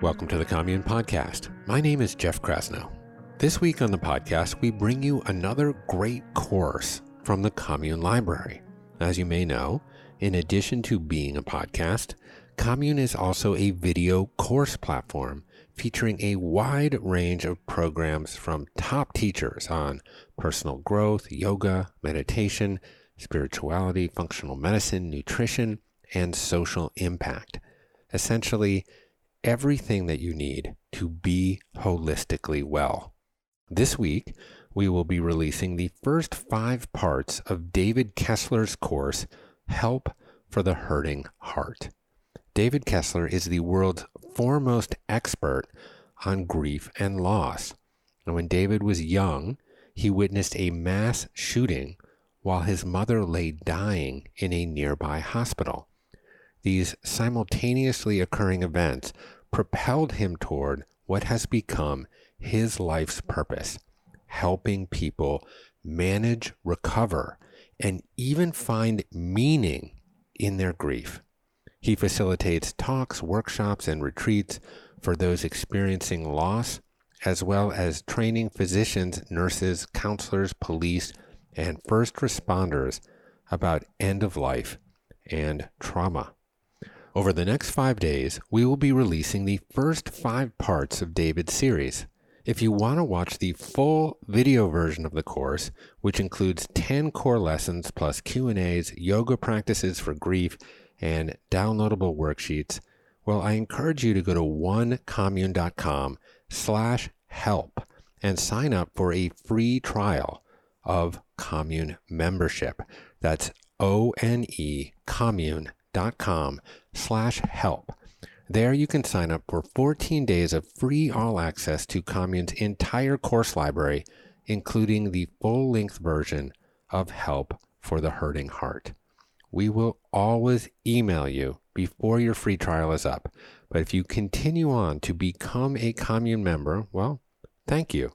Welcome to the Commune Podcast. My name is Jeff Krasnow. This week on the podcast, we bring you another great course from the Commune Library. As you may know, in addition to being a podcast, Commune is also a video course platform featuring a wide range of programs from top teachers on personal growth, yoga, meditation, spirituality, functional medicine, nutrition, and social impact. Essentially, everything that you need to be holistically well. This week, we will be releasing the first five parts of David Kessler's course, Help for the Hurting Heart. David Kessler is the world's foremost expert on grief and loss. And when David was young, he witnessed a mass shooting while his mother lay dying in a nearby hospital. These simultaneously occurring events propelled him toward what has become his life's purpose helping people manage, recover, and even find meaning in their grief. He facilitates talks, workshops, and retreats for those experiencing loss, as well as training physicians, nurses, counselors, police, and first responders about end of life and trauma. Over the next five days, we will be releasing the first five parts of David's series. If you want to watch the full video version of the course, which includes 10 core lessons plus Q&As, yoga practices for grief, and downloadable worksheets, well, I encourage you to go to onecommune.com slash help and sign up for a free trial of commune membership. That's O-N-E commune.com slash help. There you can sign up for 14 days of free all access to Commune's entire course library, including the full length version of Help for the Hurting Heart. We will always email you before your free trial is up. But if you continue on to become a commune member, well, thank you.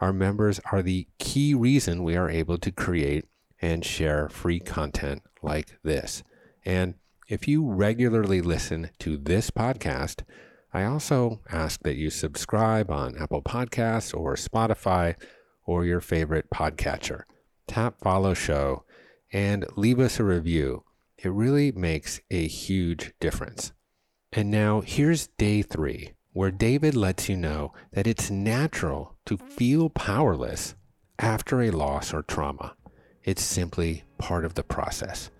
Our members are the key reason we are able to create and share free content like this. And if you regularly listen to this podcast, I also ask that you subscribe on Apple Podcasts or Spotify or your favorite podcatcher. Tap follow show and leave us a review. It really makes a huge difference. And now here's day three, where David lets you know that it's natural to feel powerless after a loss or trauma. It's simply part of the process.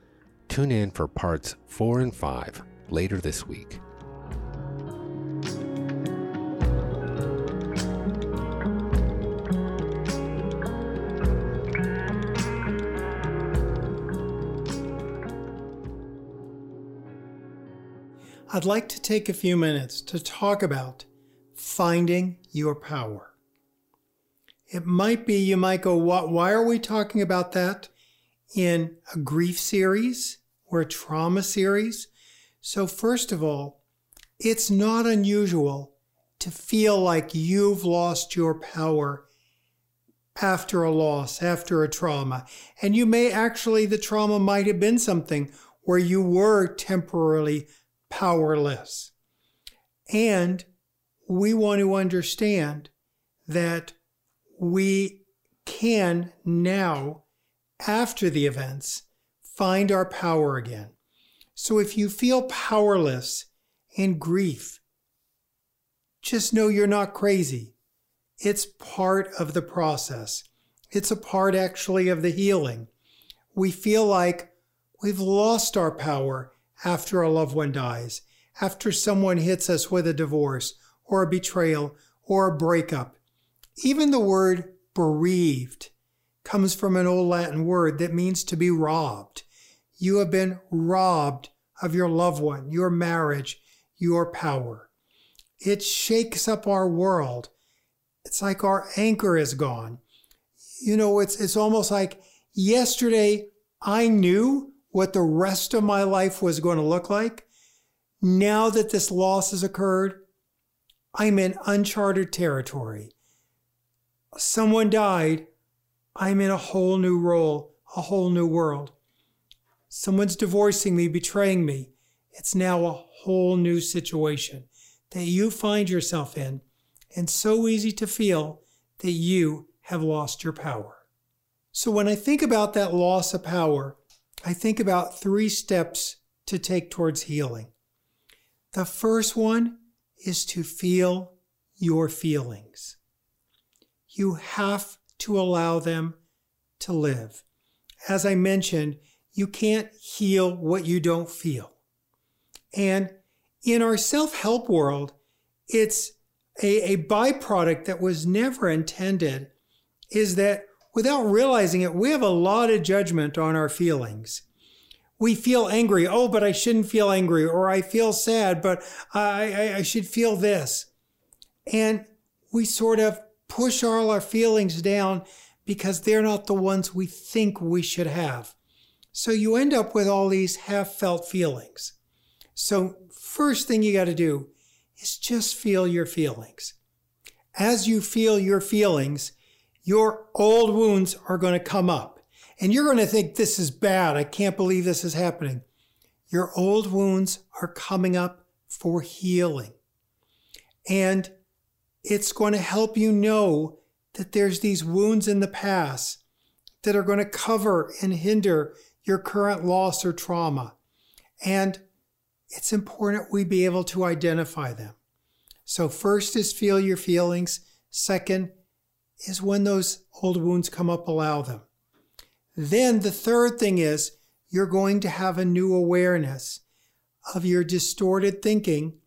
Tune in for parts four and five later this week. I'd like to take a few minutes to talk about finding your power. It might be, you might go, why are we talking about that in a grief series or a trauma series? So, first of all, it's not unusual to feel like you've lost your power after a loss, after a trauma. And you may actually, the trauma might have been something where you were temporarily powerless. And we want to understand that we can now, after the events, find our power again. So if you feel powerless in grief, just know you're not crazy. It's part of the process. It's a part actually of the healing. We feel like we've lost our power after a loved one dies, after someone hits us with a divorce or a betrayal or a breakup. Even the word bereaved comes from an old Latin word that means to be robbed. You have been robbed of your loved one, your marriage, your power. It shakes up our world. It's like our anchor is gone. You know, it's, it's almost like yesterday I knew what the rest of my life was going to look like, now that this loss has occurred, I'm in uncharted territory. Someone died, I'm in a whole new role, a whole new world. Someone's divorcing me, betraying me. It's now a whole new situation that you find yourself in, and so easy to feel that you have lost your power. So when I think about that loss of power, I think about three steps to take towards healing. The first one is to feel your feelings. You have to allow them to live. As I mentioned, you can't heal what you don't feel. And in our self help world, it's a, a byproduct that was never intended is that without realizing it, we have a lot of judgment on our feelings. We feel angry. Oh, but I shouldn't feel angry. Or I feel sad, but I, I, I should feel this. And we sort of push all our feelings down because they're not the ones we think we should have. So you end up with all these half felt feelings. So, first thing you got to do is just feel your feelings. As you feel your feelings, your old wounds are going to come up. And you're going to think, this is bad. I can't believe this is happening. Your old wounds are coming up for healing. And it's going to help you know that there's these wounds in the past that are going to cover and hinder your current loss or trauma. And it's important we be able to identify them. So, first is feel your feelings. Second is when those old wounds come up, allow them. Then the third thing is you're going to have a new awareness of your distorted thinking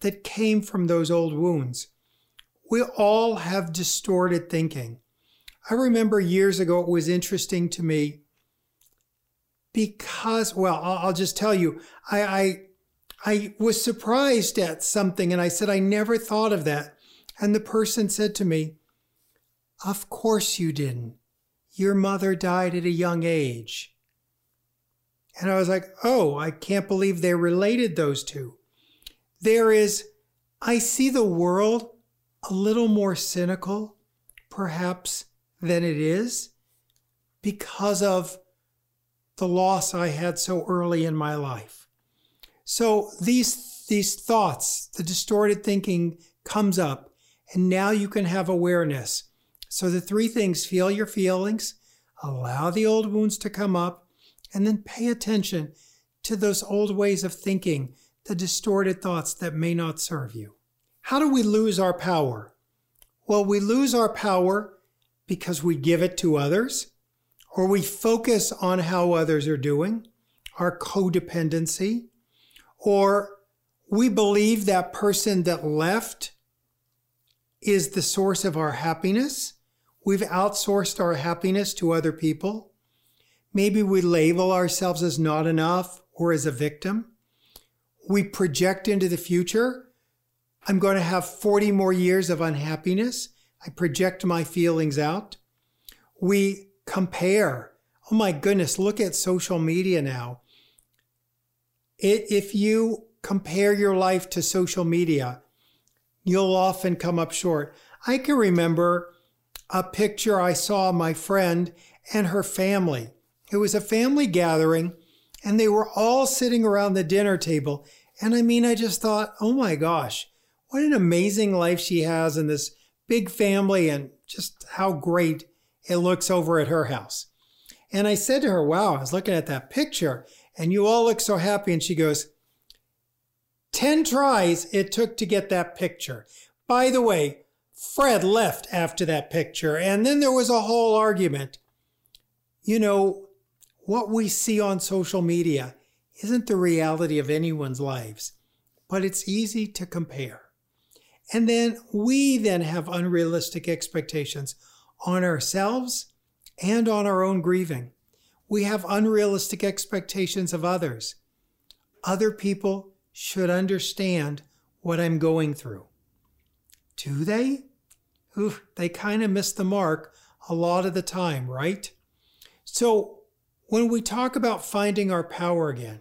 that came from those old wounds. We all have distorted thinking. I remember years ago, it was interesting to me because, well, I'll, just tell you, I, I, I was surprised at something and I said, I never thought of that. And the person said to me, Of course you didn't. Your mother died at a young age. And I was like, Oh, I can't believe they related those two. There is, I see the world a little more cynical, perhaps, than it is because of the loss I had so early in my life. So these, these thoughts, the distorted thinking comes up, and now you can have awareness. So the three things feel your feelings, allow the old wounds to come up, and then pay attention to those old ways of thinking, the distorted thoughts that may not serve you. How do we lose our power? Well, we lose our power because we give it to others, or we focus on how others are doing, our codependency, or we believe that person that left is the source of our happiness. We've outsourced our happiness to other people. Maybe we label ourselves as not enough or as a victim. We project into the future I'm going to have 40 more years of unhappiness. I project my feelings out. We compare. Oh my goodness, look at social media now. It, if you compare your life to social media, you'll often come up short. I can remember a picture I saw my friend and her family. It was a family gathering, and they were all sitting around the dinner table. And I mean, I just thought, oh my gosh, what an amazing life she has in this big family and just how great it looks over at her house. And I said to her, Wow, I was looking at that picture and you all look so happy. And she goes, 10 tries it took to get that picture. By the way, Fred left after that picture, and then there was a whole argument. You know, what we see on social media isn't the reality of anyone's lives, but it's easy to compare. And then we then have unrealistic expectations on ourselves and on our own grieving. We have unrealistic expectations of others. Other people should understand what I'm going through. Do they? Ooh, they kind of miss the mark a lot of the time, right? So, when we talk about finding our power again,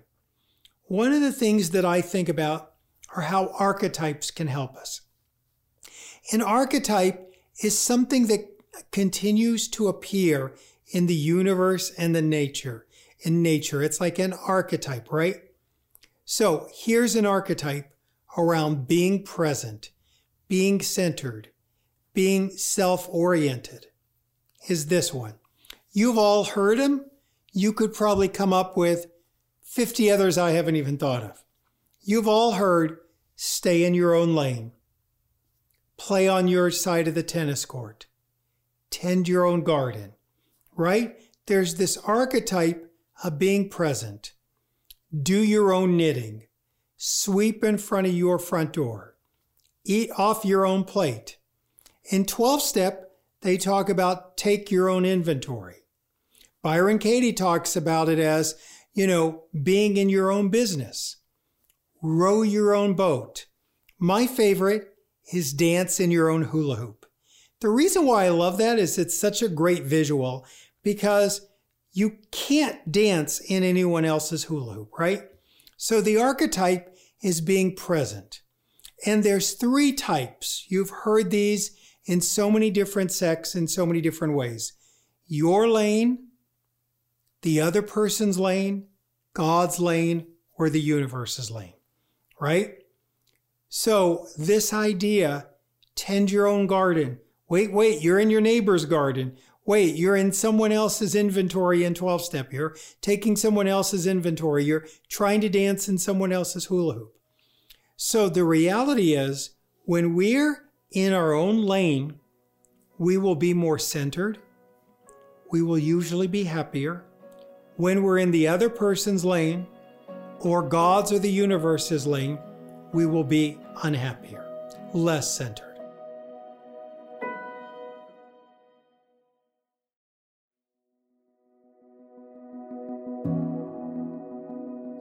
one of the things that I think about are how archetypes can help us. An archetype is something that continues to appear in the universe and the nature. In nature, it's like an archetype, right? So here's an archetype around being present, being centered, being self oriented is this one. You've all heard him. You could probably come up with 50 others I haven't even thought of. You've all heard stay in your own lane, play on your side of the tennis court, tend your own garden, right? There's this archetype of being present. Do your own knitting, sweep in front of your front door, eat off your own plate. In 12 step, they talk about take your own inventory. Byron Katie talks about it as, you know, being in your own business. Row your own boat. My favorite is dance in your own hula hoop. The reason why I love that is it's such a great visual because you can't dance in anyone else's hula hoop, right? So the archetype is being present. And there's three types. You've heard these in so many different sects in so many different ways. Your lane, the other person's lane, God's lane, or the universe's lane, right? So this idea, tend your own garden. Wait, wait, you're in your neighbor's garden. Wait, you're in someone else's inventory in 12 step. You're taking someone else's inventory. You're trying to dance in someone else's hula hoop. So the reality is when we're in our own lane, we will be more centered. We will usually be happier. When we're in the other person's lane, or God's or the universe's lane, we will be unhappier, less centered.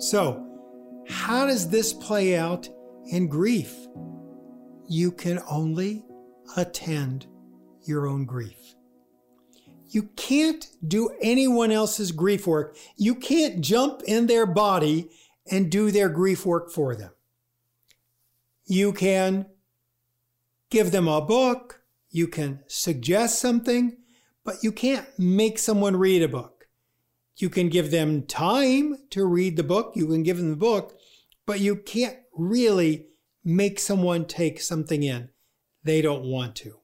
So, how does this play out in grief? You can only attend your own grief. You can't do anyone else's grief work. You can't jump in their body and do their grief work for them. You can give them a book, you can suggest something, but you can't make someone read a book. You can give them time to read the book, you can give them the book, but you can't really make someone take something in they don't want to.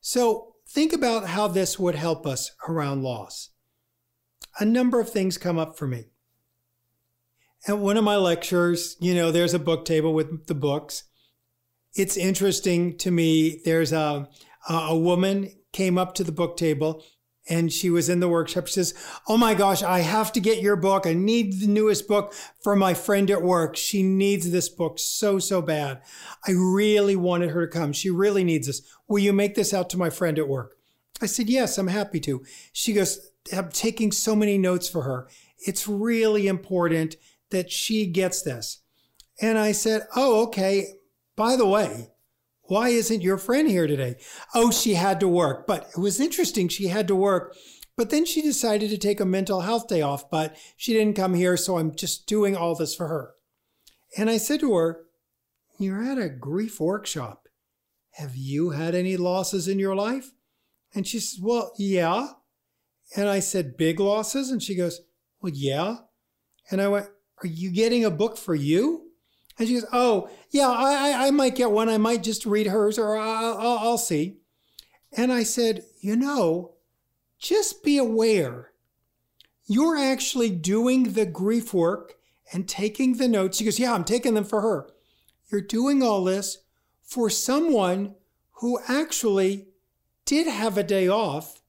So think about how this would help us around loss. A number of things come up for me. At one of my lectures, you know, there's a book table with the books. It's interesting to me. There's a, a woman came up to the book table and she was in the workshop. She says, Oh my gosh, I have to get your book. I need the newest book for my friend at work. She needs this book so, so bad. I really wanted her to come. She really needs this. Will you make this out to my friend at work? I said, Yes, I'm happy to. She goes, I'm taking so many notes for her. It's really important that she gets this. And I said, Oh, okay. By the way, why isn't your friend here today? Oh, she had to work. But it was interesting. She had to work. But then she decided to take a mental health day off, but she didn't come here. So I'm just doing all this for her. And I said to her, You're at a grief workshop. Have you had any losses in your life? And she says, Well, yeah. And I said, Big losses? And she goes, Well, yeah. And I went, Are you getting a book for you? And she goes, Oh, yeah, I, I might get one. I might just read hers or I'll, I'll, I'll see. And I said, You know, just be aware. You're actually doing the grief work and taking the notes. She goes, Yeah, I'm taking them for her. You're doing all this for someone who actually did have a day off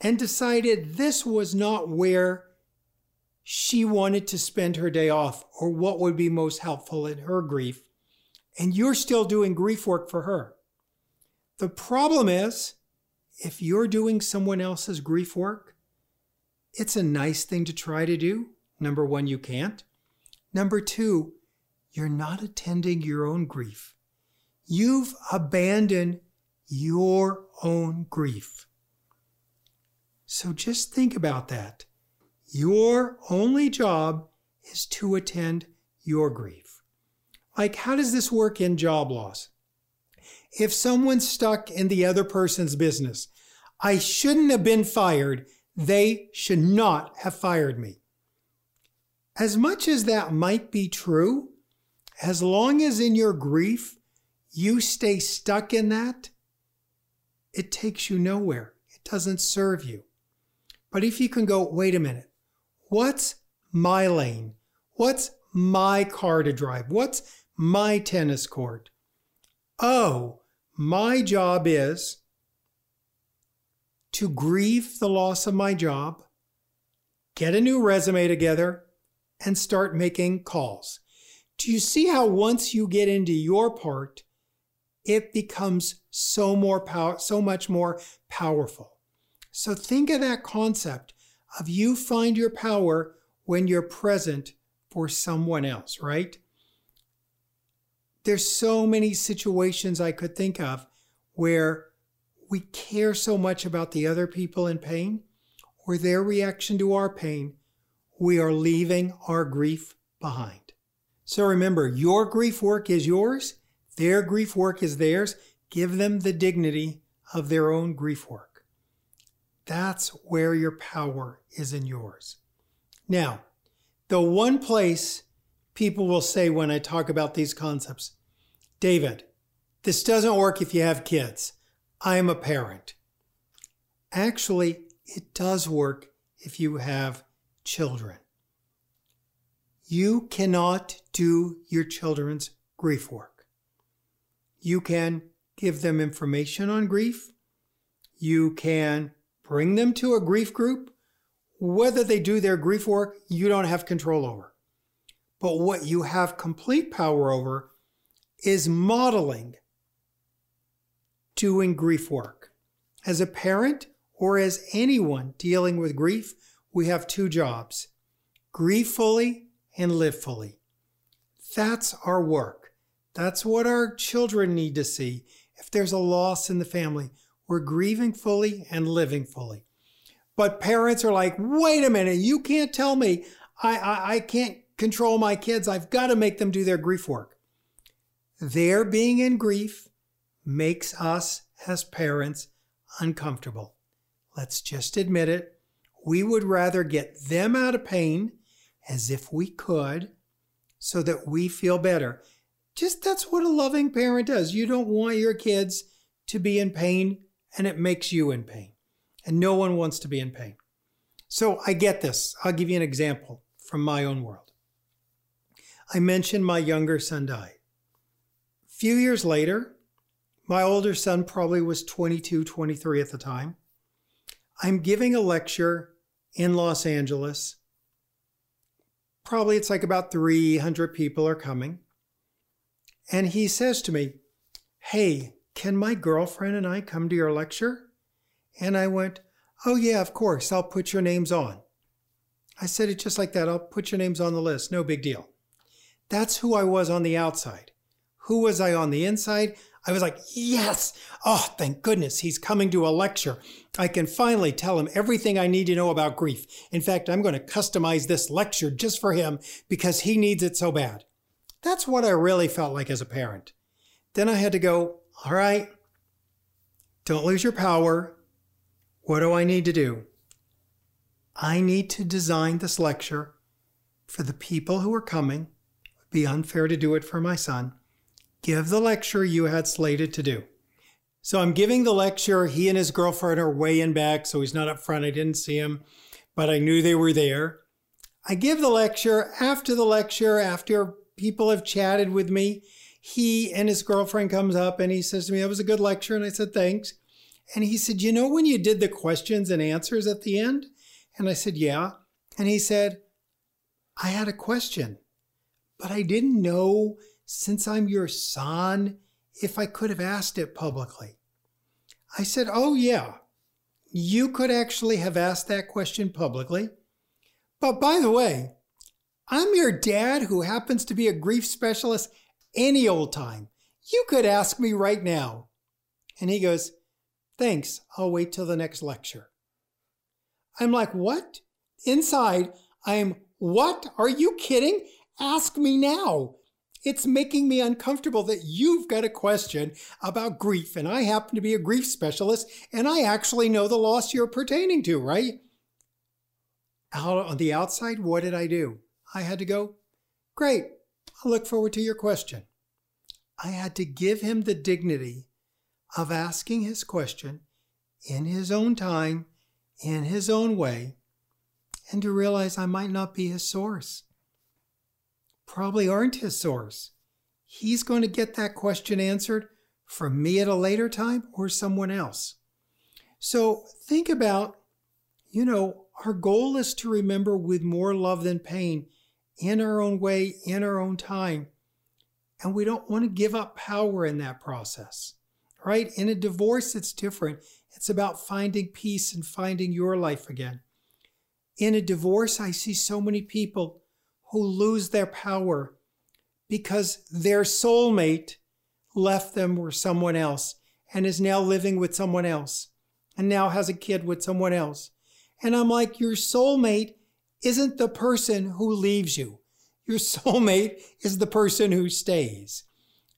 and decided this was not where she wanted to spend her day off or what would be most helpful in her grief. And you're still doing grief work for her. The problem is, if you're doing someone else's grief work, it's a nice thing to try to do. Number one, you can't. Number two, you're not attending your own grief. You've abandoned your own grief. So just think about that. Your only job is to attend your grief. Like, how does this work in job loss? If someone's stuck in the other person's business, I shouldn't have been fired. They should not have fired me. As much as that might be true, As long as in your grief you stay stuck in that, it takes you nowhere. It doesn't serve you. But if you can go, wait a minute, what's my lane? What's my car to drive? What's my tennis court? Oh, my job is to grieve the loss of my job, get a new resume together, and start making calls. Do you see how once you get into your part, it becomes so more power, so much more powerful. So think of that concept of you find your power when you're present for someone else, right? There's so many situations I could think of where we care so much about the other people in pain or their reaction to our pain, we are leaving our grief behind. So remember, your grief work is yours, their grief work is theirs. Give them the dignity of their own grief work. That's where your power is in yours. Now, the one place people will say when I talk about these concepts, David, this doesn't work if you have kids. I am a parent. Actually, it does work if you have children. You cannot do your children's grief work. You can give them information on grief. You can bring them to a grief group. Whether they do their grief work, you don't have control over. But what you have complete power over is modeling doing grief work. As a parent or as anyone dealing with grief, we have two jobs grieve fully and live fully. That's our work. That's what our children need to see. If there's a loss in the family, we're grieving fully and living fully. But parents are like, wait a minute, you can't tell me I, I, I can't control my kids. I've got to make them do their grief work. Their being in grief makes us as parents uncomfortable. Let's just admit it. We would rather get them out of pain as if we could so that we feel better. Just that's what a loving parent does. You don't want your kids to be in pain, and it makes you in pain. And no one wants to be in pain. So I get this. I'll give you an example from my own world. I mentioned my younger son died. A few years later, my older son probably was 22, 23 at the time. I'm giving a lecture in Los Angeles. Probably it's like about 300 people are coming. And he says to me, Hey, can my girlfriend and I come to your lecture? And I went, Oh, yeah, of course. I'll put your names on. I said it just like that. I'll put your names on the list. No big deal. That's who I was on the outside. Who was I on the inside? I was like, yes. Oh, thank goodness he's coming to a lecture. I can finally tell him everything I need to know about grief. In fact, I'm going to customize this lecture just for him because he needs it so bad. That's what I really felt like as a parent. Then I had to go, all right, don't lose your power. What do I need to do? I need to design this lecture for the people who are coming. It would be unfair to do it for my son give the lecture you had slated to do. So I'm giving the lecture. He and his girlfriend are way in back, so he's not up front. I didn't see him, but I knew they were there. I give the lecture. After the lecture, after people have chatted with me, he and his girlfriend comes up and he says to me, That was a good lecture. And I said, Thanks. And he said, You know, when you did the questions and answers at the end? And I said, Yeah. And he said, I had a question, but I didn't know since I'm your son, if I could have asked it publicly. I said, Oh, yeah, you could actually have asked that question publicly. But by the way, I'm your dad who happens to be a grief specialist any old time. You could ask me right now. And he goes, Thanks, I'll wait till the next lecture. I'm like, What? Inside, I'm, What? Are you kidding? Ask me now. It's making me uncomfortable that you've got a question about grief, and I happen to be a grief specialist, and I actually know the loss you're pertaining to, right? Out on the outside, what did I do? I had to go, great, I look forward to your question. I had to give him the dignity of asking his question in his own time, in his own way, and to realize I might not be his source. Probably aren't his source. He's going to get that question answered from me at a later time or someone else. So think about, you know, our goal is to remember with more love than pain in our own way, in our own time. And we don't want to give up power in that process, right? In a divorce, it's different. It's about finding peace and finding your life again. In a divorce, I see so many people who lose their power because their soulmate left them with someone else and is now living with someone else and now has a kid with someone else. And I'm like, your soulmate isn't the person who leaves you. Your soulmate is the person who stays.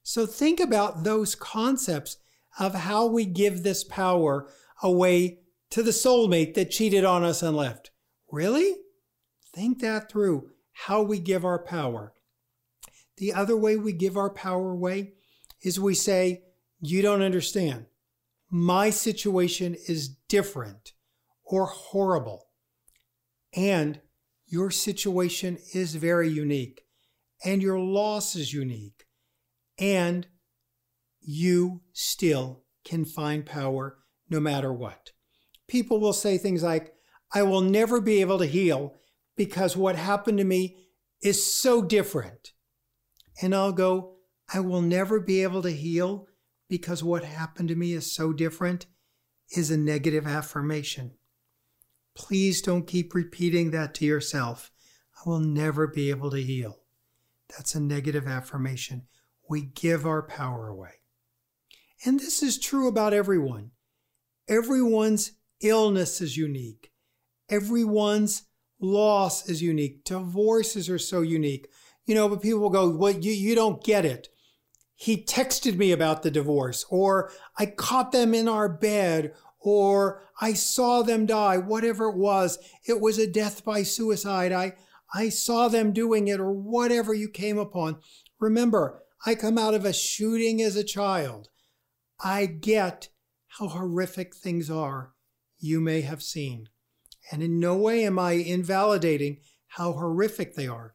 So think about those concepts of how we give this power away to the soulmate that cheated on us and left. Really? Think that through, how we give our power. The other way we give our power away is we say, You don't understand. My situation is different or horrible. And your situation is very unique. And your loss is unique. And you still can find power no matter what. People will say things like, I will never be able to heal because what happened to me is so different. And I'll go, I will never be able to heal because what happened to me is so different is a negative affirmation. Please don't keep repeating that to yourself. I will never be able to heal. That's a negative affirmation. We give our power away. And this is true about everyone. Everyone's illness is unique. Everyone's loss is unique. Divorces are so unique. You know, but people will go, well, you, you don't get it. He texted me about the divorce, or I caught them in our bed, or I saw them die, whatever it was. It was a death by suicide. I, I saw them doing it, or whatever you came upon. Remember, I come out of a shooting as a child. I get how horrific things are you may have seen. And in no way am I invalidating how horrific they are.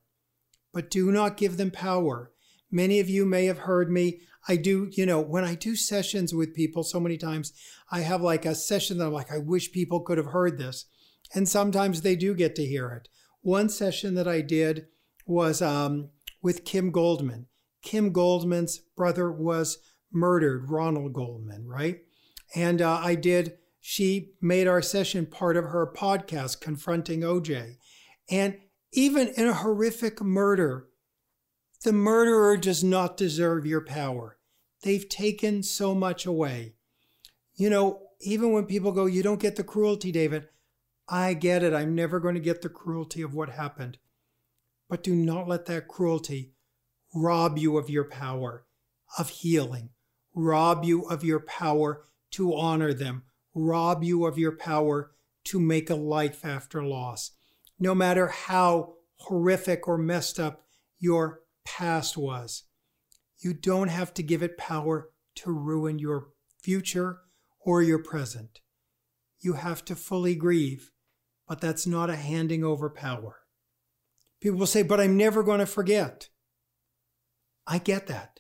But do not give them power. Many of you may have heard me. I do, you know, when I do sessions with people so many times, I have like a session that I'm like, I wish people could have heard this. And sometimes they do get to hear it. One session that I did was um, with Kim Goldman. Kim Goldman's brother was murdered, Ronald Goldman, right? And uh, I did she made our session part of her podcast, Confronting OJ. And even in a horrific murder, the murderer does not deserve your power. They've taken so much away. You know, even when people go, You don't get the cruelty, David, I get it. I'm never going to get the cruelty of what happened. But do not let that cruelty rob you of your power of healing, rob you of your power to honor them, rob you of your power to make a life after loss. No matter how horrific or messed up your past was, you don't have to give it power to ruin your future or your present. You have to fully grieve, but that's not a handing over power. People will say, but I'm never going to forget. I get that.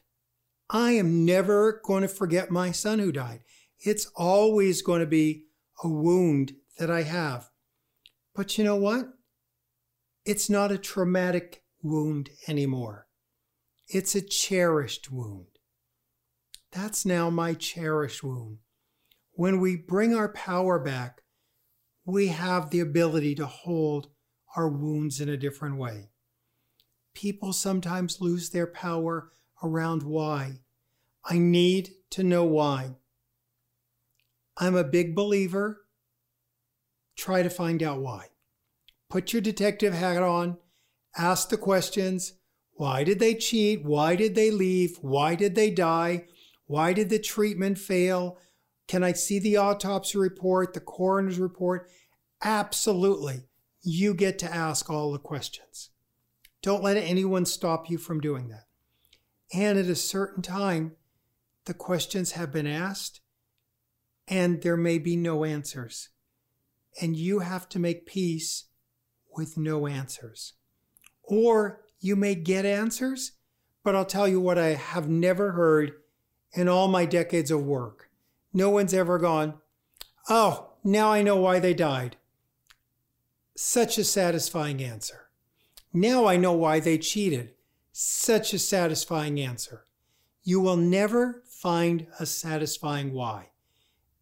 I am never going to forget my son who died. It's always going to be a wound that I have. But you know what? It's not a traumatic wound anymore. It's a cherished wound. That's now my cherished wound. When we bring our power back, we have the ability to hold our wounds in a different way. People sometimes lose their power around why. I need to know why. I'm a big believer. Try to find out why. Put your detective hat on, ask the questions. Why did they cheat? Why did they leave? Why did they die? Why did the treatment fail? Can I see the autopsy report, the coroner's report? Absolutely. You get to ask all the questions. Don't let anyone stop you from doing that. And at a certain time, the questions have been asked and there may be no answers. And you have to make peace with no answers. Or you may get answers, but I'll tell you what I have never heard in all my decades of work. No one's ever gone, Oh, now I know why they died. Such a satisfying answer. Now I know why they cheated. Such a satisfying answer. You will never find a satisfying why.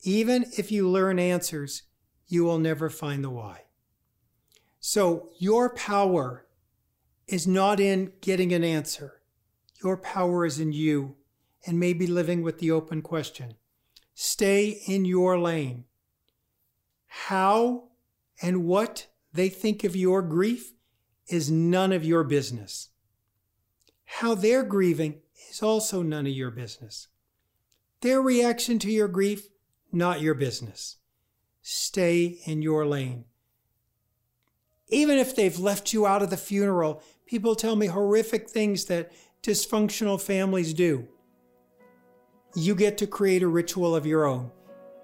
Even if you learn answers, you will never find the why. So your power is not in getting an answer. Your power is in you and maybe living with the open question. Stay in your lane. How and what they think of your grief is none of your business. How they're grieving is also none of your business. Their reaction to your grief, not your business. Stay in your lane. Even if they've left you out of the funeral, people tell me horrific things that dysfunctional families do. You get to create a ritual of your own,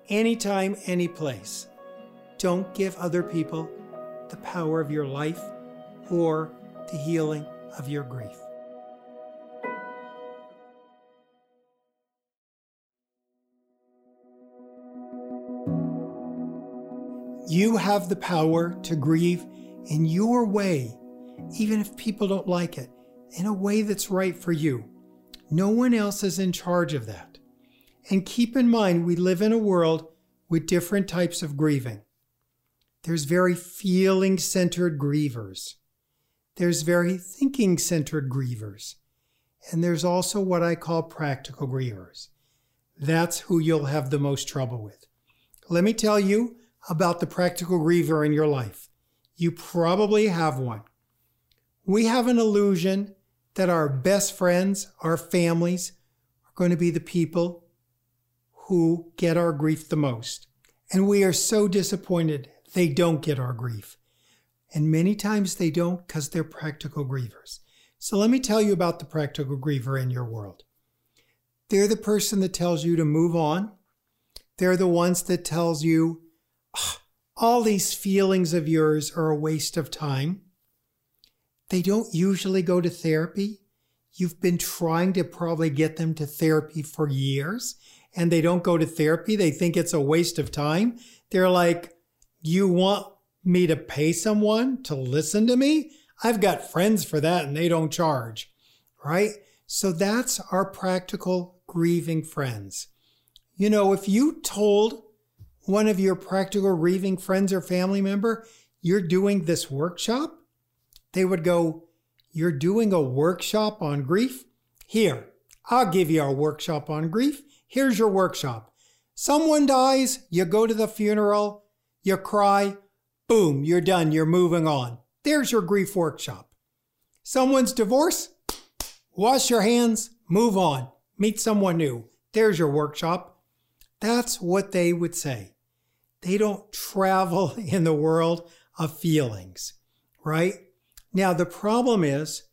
anytime, any place. Don't give other people the power of your life or the healing of your grief. You have the power to grieve in your way, even if people don't like it, in a way that's right for you. No one else is in charge of that. And keep in mind, we live in a world with different types of grieving. There's very feeling centered grievers. There's very thinking centered grievers. And there's also what I call practical grievers. That's who you'll have the most trouble with. Let me tell you about the practical griever in your life. You probably have one. We have an illusion that our best friends, our families, are going to be the people who get our grief the most. And we are so disappointed they don't get our grief. And many times they don't because they're practical grievers. So let me tell you about the practical griever in your world. They're the person that tells you to move on. They're the ones that tells you oh, all these feelings of yours are a waste of time. They don't usually go to therapy. You've been trying to probably get them to therapy for years and they don't go to therapy. They think it's a waste of time. They're like, you want me to pay someone to listen to me? I've got friends for that and they don't charge, right? So that's our practical grieving friends. You know, if you told one of your practical grieving friends or family member, you're doing this workshop, they would go, You're doing a workshop on grief? Here, I'll give you a workshop on grief. Here's your workshop. Someone dies, you go to the funeral, you cry, boom, you're done, you're moving on. There's your grief workshop. Someone's divorce, wash your hands, move on, meet someone new. There's your workshop. That's what they would say. They don't travel in the world of feelings, right? Now, the problem is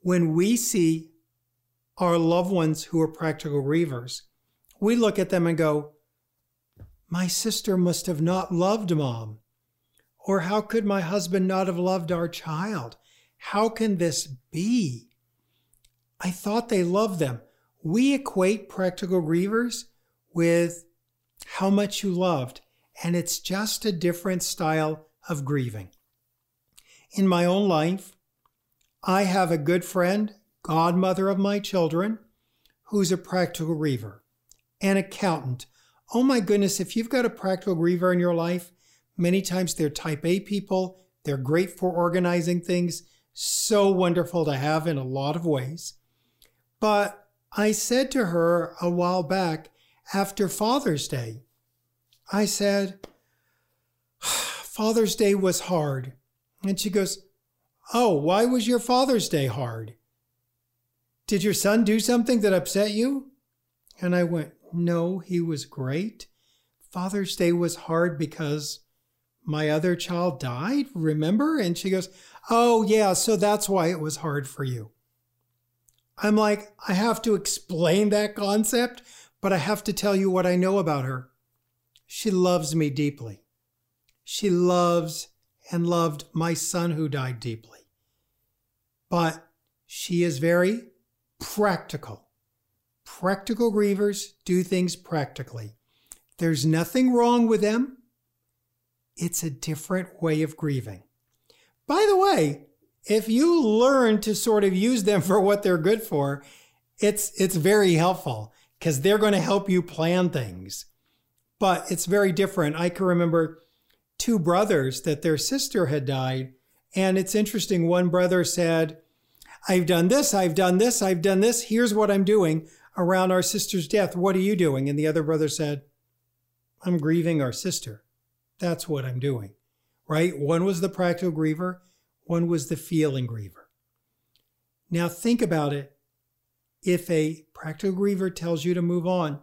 when we see our loved ones who are practical grievers, we look at them and go, my sister must have not loved mom. Or how could my husband not have loved our child? How can this be? I thought they loved them. We equate practical grievers with how much you loved, and it's just a different style of grieving. In my own life, I have a good friend, godmother of my children, who's a practical griever, an accountant oh my goodness, if you've got a practical griever in your life, many times they're type A people, they're great for organizing things, so wonderful to have in a lot of ways. But I said to her a while back after Father's Day, I said, Father's Day was hard. And she goes, Oh, why was your Father's Day hard? Did your son do something that upset you? And I went, no, he was great. Father's Day was hard because my other child died, remember? And she goes, Oh, yeah, so that's why it was hard for you. I'm like, I have to explain that concept, but I have to tell you what I know about her. She loves me deeply. She loves and loved my son who died deeply. But she is very practical. Practical grievers do things practically. There's nothing wrong with them. It's a different way of grieving. By the way, if you learn to sort of use them for what they're good for, it's it's very helpful because they're going to help you plan things. But it's very different. I can remember two brothers that their sister had died, and it's interesting. One brother said, "I've done this, I've done this, I've done this. Here's what I'm doing around our sister's death. What are you doing?" And the other brother said, "I'm grieving our sister. That's what I'm doing." Right? One was the practical griever, one was the feeling griever. Now think about it. If a practical griever tells you to move on,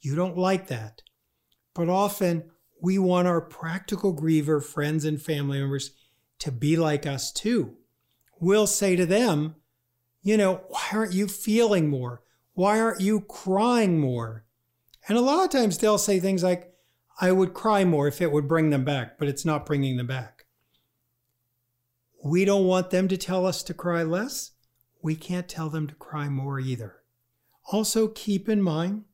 you don't like that. But often we want our practical griever friends and family members to be like us too. We'll say to them, you know, why aren't you feeling more? Why aren't you crying more? And a lot of times they'll say things like, I would cry more if it would bring them back, but it's not bringing them back. We don't want them to tell us to cry less. We can't tell them to cry more either. Also, keep in mind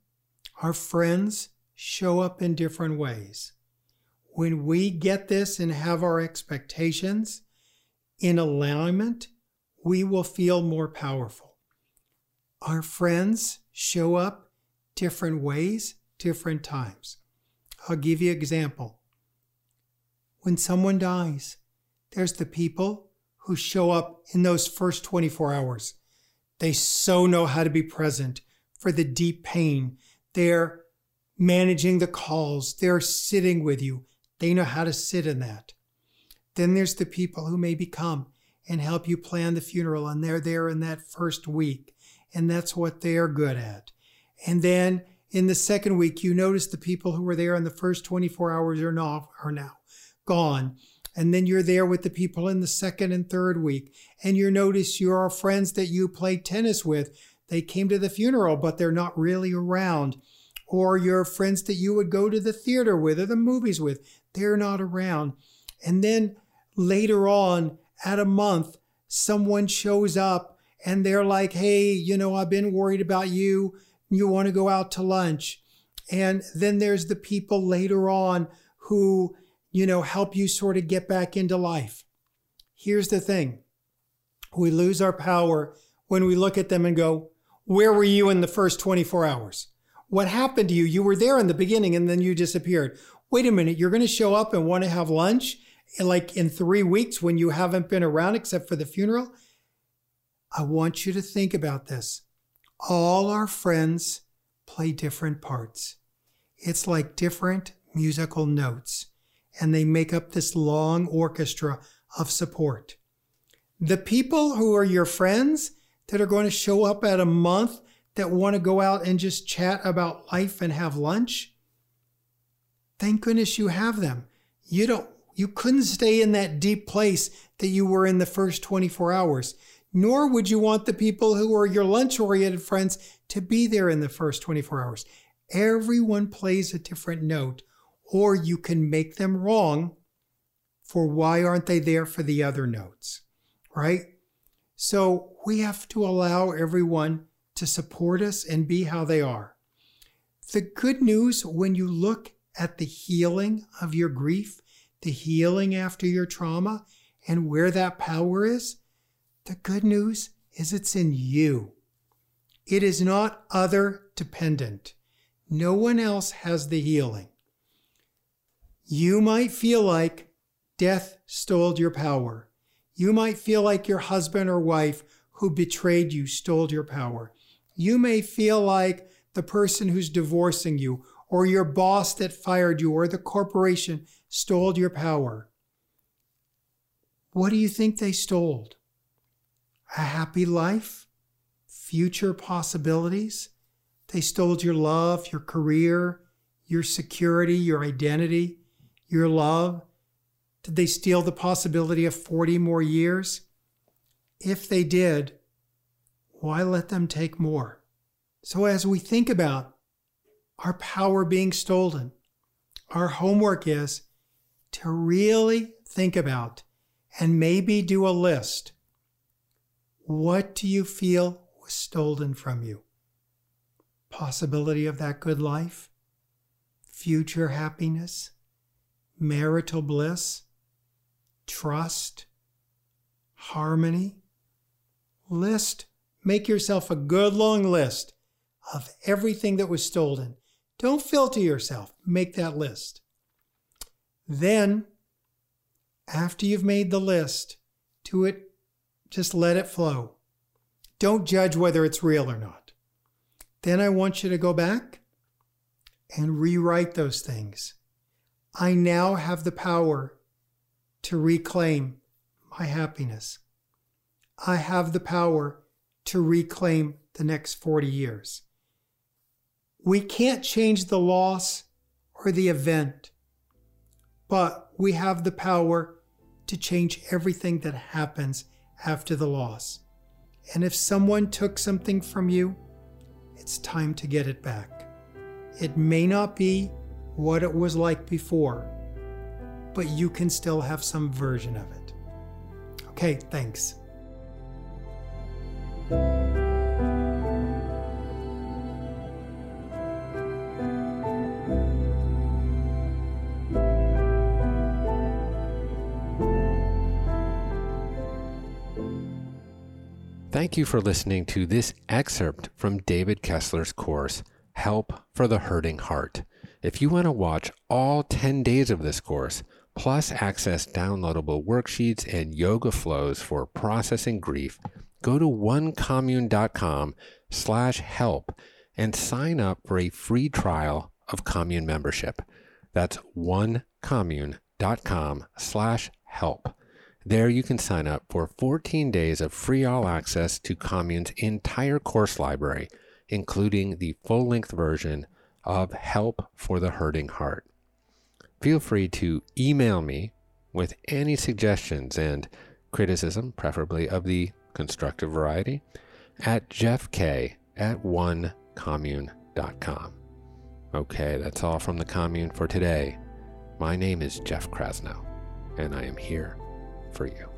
our friends show up in different ways. When we get this and have our expectations in alignment, we will feel more powerful. Our friends show up different ways, different times. I'll give you an example. When someone dies, there's the people who show up in those first 24 hours. They so know how to be present for the deep pain. They're managing the calls. They're sitting with you. They know how to sit in that. Then there's the people who maybe come and help you plan the funeral, and they're there in that first week, and that's what they're good at. And then in the second week, you notice the people who were there in the first 24 hours are now, are now gone and then you're there with the people in the second and third week and you notice your friends that you played tennis with they came to the funeral but they're not really around or your friends that you would go to the theater with or the movies with they're not around and then later on at a month someone shows up and they're like hey you know i've been worried about you you want to go out to lunch and then there's the people later on who you know, help you sort of get back into life. Here's the thing we lose our power when we look at them and go, Where were you in the first 24 hours? What happened to you? You were there in the beginning and then you disappeared. Wait a minute, you're going to show up and want to have lunch like in three weeks when you haven't been around except for the funeral? I want you to think about this. All our friends play different parts. It's like different musical notes and they make up this long orchestra of support. The people who are your friends that are going to show up at a month that want to go out and just chat about life and have lunch, thank goodness you have them. You don't you couldn't stay in that deep place that you were in the first 24 hours. Nor would you want the people who are your lunch oriented friends to be there in the first 24 hours. Everyone plays a different note or you can make them wrong for why aren't they there for the other notes, right? So we have to allow everyone to support us and be how they are. The good news when you look at the healing of your grief, the healing after your trauma, and where that power is, the good news is it's in you. It is not other dependent. No one else has the healing. You might feel like death stole your power. You might feel like your husband or wife who betrayed you stole your power. You may feel like the person who's divorcing you, or your boss that fired you, or the corporation stole your power. What do you think they stole? A happy life? Future possibilities? They stole your love, your career, your security, your identity your love, Did they steal the possibility of 40 more years? If they did, why let them take more? So, as we think about our power being stolen, our homework is to really think about and maybe do a list. What do you feel was stolen from you? Possibility of that good life? Future happiness? Marital bliss? Trust? Harmony? List. Make yourself a good long list of everything that was stolen. Don't filter yourself. Make that list. Then after you've made the list, to it, just let it flow. Don't judge whether it's real or not. Then I want you to go back and rewrite those things. I now have the power to reclaim my happiness. I have the power to reclaim the next 40 years. We can't change the loss or the event, but we have the power to change everything that happens after the loss. And if someone took something from you, it's time to get it back. It may not be what it was like before, but you can still have some version of it. Okay, thanks. Thank you for listening to this excerpt from David Kessler's course, Help for the Hurting Heart. If you want to watch all 10 days of this course, plus access downloadable worksheets and yoga flows for processing grief, go to onecommune.com slash help and sign up for a free trial of commune membership. That's onecommune.com slash help. There you can sign up for 14 days of free all access to Commune's entire course library, including the full length version of Help for the Hurting Heart. Feel free to email me with any suggestions and criticism, preferably of the constructive variety, at jeffk at onecommune.com. Okay, that's all from the commune for today. My name is Jeff Krasno, and I am here for you.